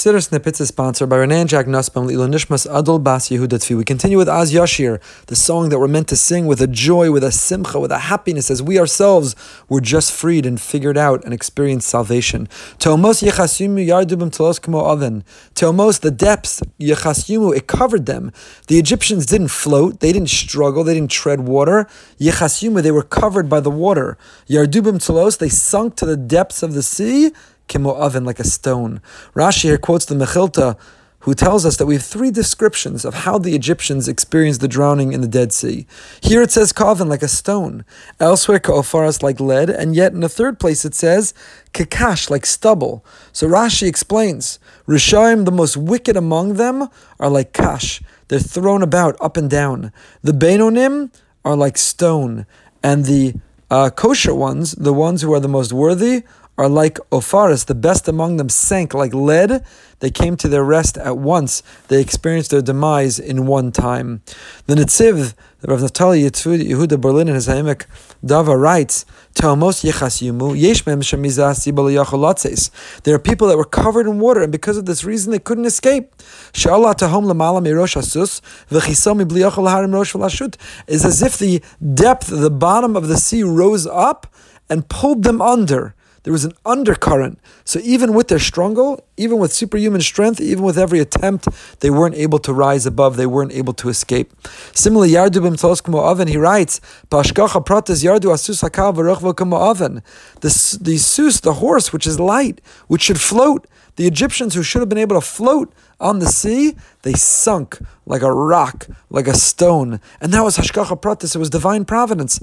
Siddur Snippets is sponsored by Renan Jack Nussbaum Lilo Nishmas Adol Bas Yehuda We continue with Az Yashir, the song that we're meant to sing with a joy, with a simcha, with a happiness, as we ourselves were just freed and figured out and experienced salvation. Teomos Yechasimu Yardubim Telos Kamo Oven. Teomos, the depths, Yechasimu, it covered them. The Egyptians didn't float, they didn't struggle, they didn't tread water. Yechasimu, they were covered by the water. Yardubim Telos, they sunk to the depths of the sea kimo oven, like a stone. Rashi here quotes the Mechilta, who tells us that we have three descriptions of how the Egyptians experienced the drowning in the Red Sea. Here it says kavan, like a stone. Elsewhere, kaofaras, like lead. And yet in the third place it says kakash, like stubble. So Rashi explains, Rishaim, the most wicked among them, are like kash. They're thrown about up and down. The Benonim are like stone. And the uh, kosher ones, the ones who are the most worthy, are like Opharis, the best among them sank like lead. They came to their rest at once. They experienced their demise in one time. The Netziv, the Rav Naftali Yehuda Berlin in his Haamek Davar writes, There are people that were covered in water, and because of this reason, they couldn't escape. Is as if the depth, the bottom of the sea rose up and pulled them under. There was an undercurrent. So even with their struggle, even with superhuman strength, even with every attempt, they weren't able to rise above. They weren't able to escape. Similarly, Yardu bim oven, he writes, Pashkacha pratas yardu asus hakal oven. The, the sus, the horse, which is light, which should float, the Egyptians who should have been able to float on the sea, they sunk like a rock, like a stone. And that was Hashgacha Pratis, it was divine providence.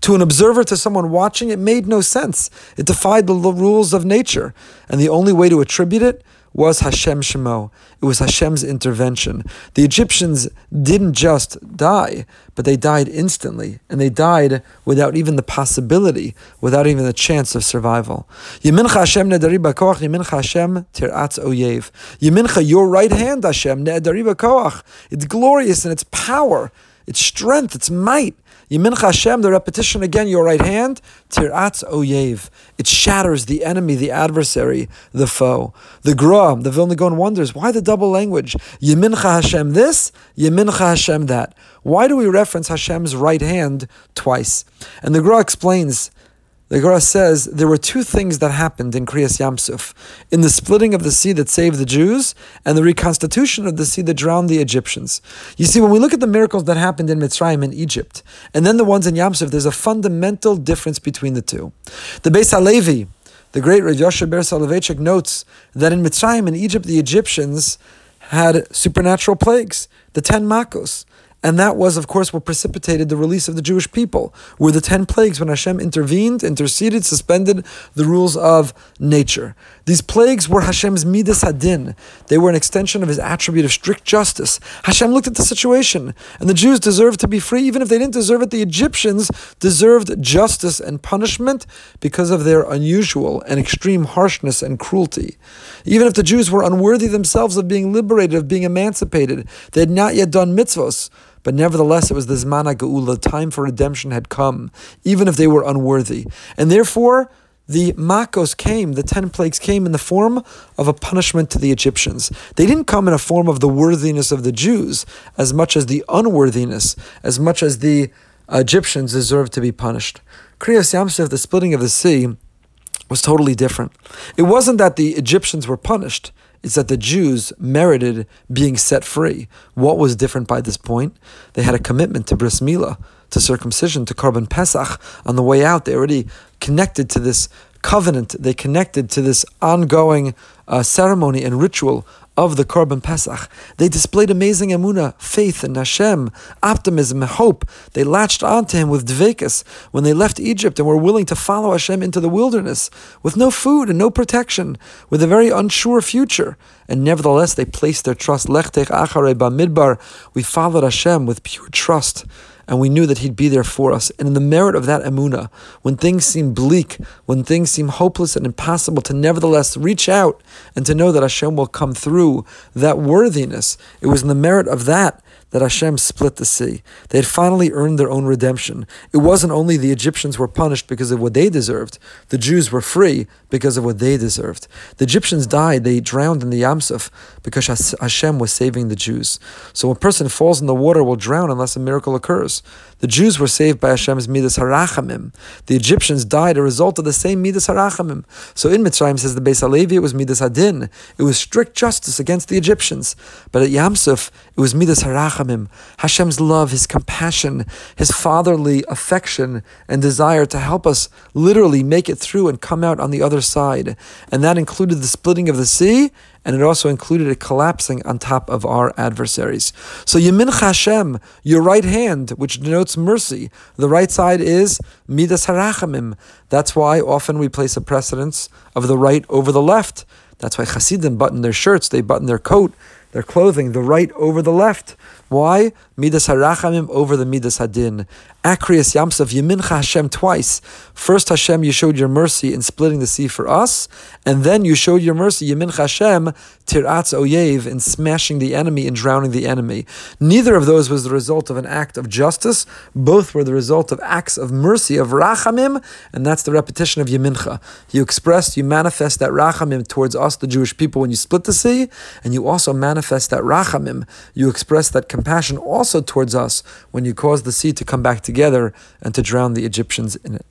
To an observer, to someone watching, it made no sense. It defied the rules of nature. And the only way to attribute it was Hashem Shemo. It was Hashem's intervention. The Egyptians didn't just die, but they died instantly, and they died without even the possibility, without even the chance of survival. Yemincha Hashem nedari b'koach, Yemincha Hashem tiratz oyev. Yemincha, your right hand, Hashem, nedari b'koach. It's glorious in its power, its strength, its might. Yemincha Hashem, the repetition again, your right hand, tiratz oyev. It shatters the enemy, the adversary, the foe. The Gra, the Vilna wonders, why the double language? Yemincha Hashem this, Yemincha Hashem that. Why do we reference Hashem's right hand twice? And the Gra explains the Gemara says there were two things that happened in Kriyas Yamsuf in the splitting of the sea that saved the Jews and the reconstitution of the sea that drowned the Egyptians. You see, when we look at the miracles that happened in Mitzrayim in Egypt and then the ones in Yamsuf, there's a fundamental difference between the two. The Beis Halevi, the great Rav Yosha Ber Soloveitchik notes that in Mitzrayim in Egypt, the Egyptians had supernatural plagues, the ten makos. And that was, of course, what precipitated the release of the Jewish people, were the ten plagues when Hashem intervened, interceded, suspended the rules of nature. These plagues were Hashem's midas hadin. They were an extension of his attribute of strict justice. Hashem looked at the situation, and the Jews deserved to be free. Even if they didn't deserve it, the Egyptians deserved justice and punishment because of their unusual and extreme harshness and cruelty. Even if the Jews were unworthy themselves of being liberated, of being emancipated, they had not yet done mitzvahs. But nevertheless, it was the Zmana Geula, time for redemption had come, even if they were unworthy. And therefore, the Makos came, the ten plagues came in the form of a punishment to the Egyptians. They didn't come in a form of the worthiness of the Jews as much as the unworthiness, as much as the Egyptians deserved to be punished. Kriyas Yamsuf, the splitting of the sea, was totally different. It wasn't that the Egyptians were punished, it's that the Jews merited being set free. What was different by this point? They had a commitment to bris milah, to circumcision, to korban pesach. On the way out, they already connected to this covenant. They connected to this ongoing uh, ceremony and ritual of the Korban Pesach. They displayed amazing emuna, faith in Hashem, optimism, and hope. They latched onto Him with dvekas when they left Egypt and were willing to follow Hashem into the wilderness with no food and no protection, with a very unsure future. And nevertheless, they placed their trust. Lechtech acharei bamidbar. We followed Hashem with pure trust and we knew that He'd be there for us. And in the merit of that emuna, when things seem bleak, when things seem hopeless and impossible, to nevertheless reach out and to know that Hashem will come through that worthiness. It was in the merit of that that Hashem split the sea. They had finally earned their own redemption. It wasn't only the Egyptians were punished because of what they deserved, the Jews were free because of what they deserved. The Egyptians died, they drowned in the Yamsuf because Hashem was saving the Jews. So a person falls in the water will drown unless a miracle occurs. The Jews were saved by Hashem's Midas Harachamim. The Egyptians died a result of the same Midas Harachamim. So in Mitzrayim says the Beis Halevi, it was Midas Hadin. It was strict justice against the Egyptians. But at Yamsuf, it was Midas Harachamim. Hashem's love, His compassion, His fatherly affection and desire to help us literally make it through and come out on the other side. And that included the splitting of the sea and it also included it collapsing on top of our adversaries. So Yemin Hashem, your right hand, which denotes mercy, the right side is Midas Harachamim. That's why often we place a precedence of the right over the left. That's why Hasidim button their shirts, they button their coat, their clothing, the right over the left. Why? Midas Harachamim over the Midas Hadin. Akrias Yamsov, Yemincha Hashem twice. First, Hashem, you showed your mercy in splitting the sea for us, and then you showed your mercy, Yemincha Hashem, Tiratz Oyev, in smashing the enemy and drowning the enemy. Neither of those was the result of an act of justice. Both were the result of acts of mercy, of Rachamim, and that's the repetition of Yemincha. You expressed, you manifest that Rachamim towards us, the Jewish people, when you split the sea, and you also manifest that Rachamim. You express that compassion also towards us when you cause the sea to come back together and to drown the Egyptians in it.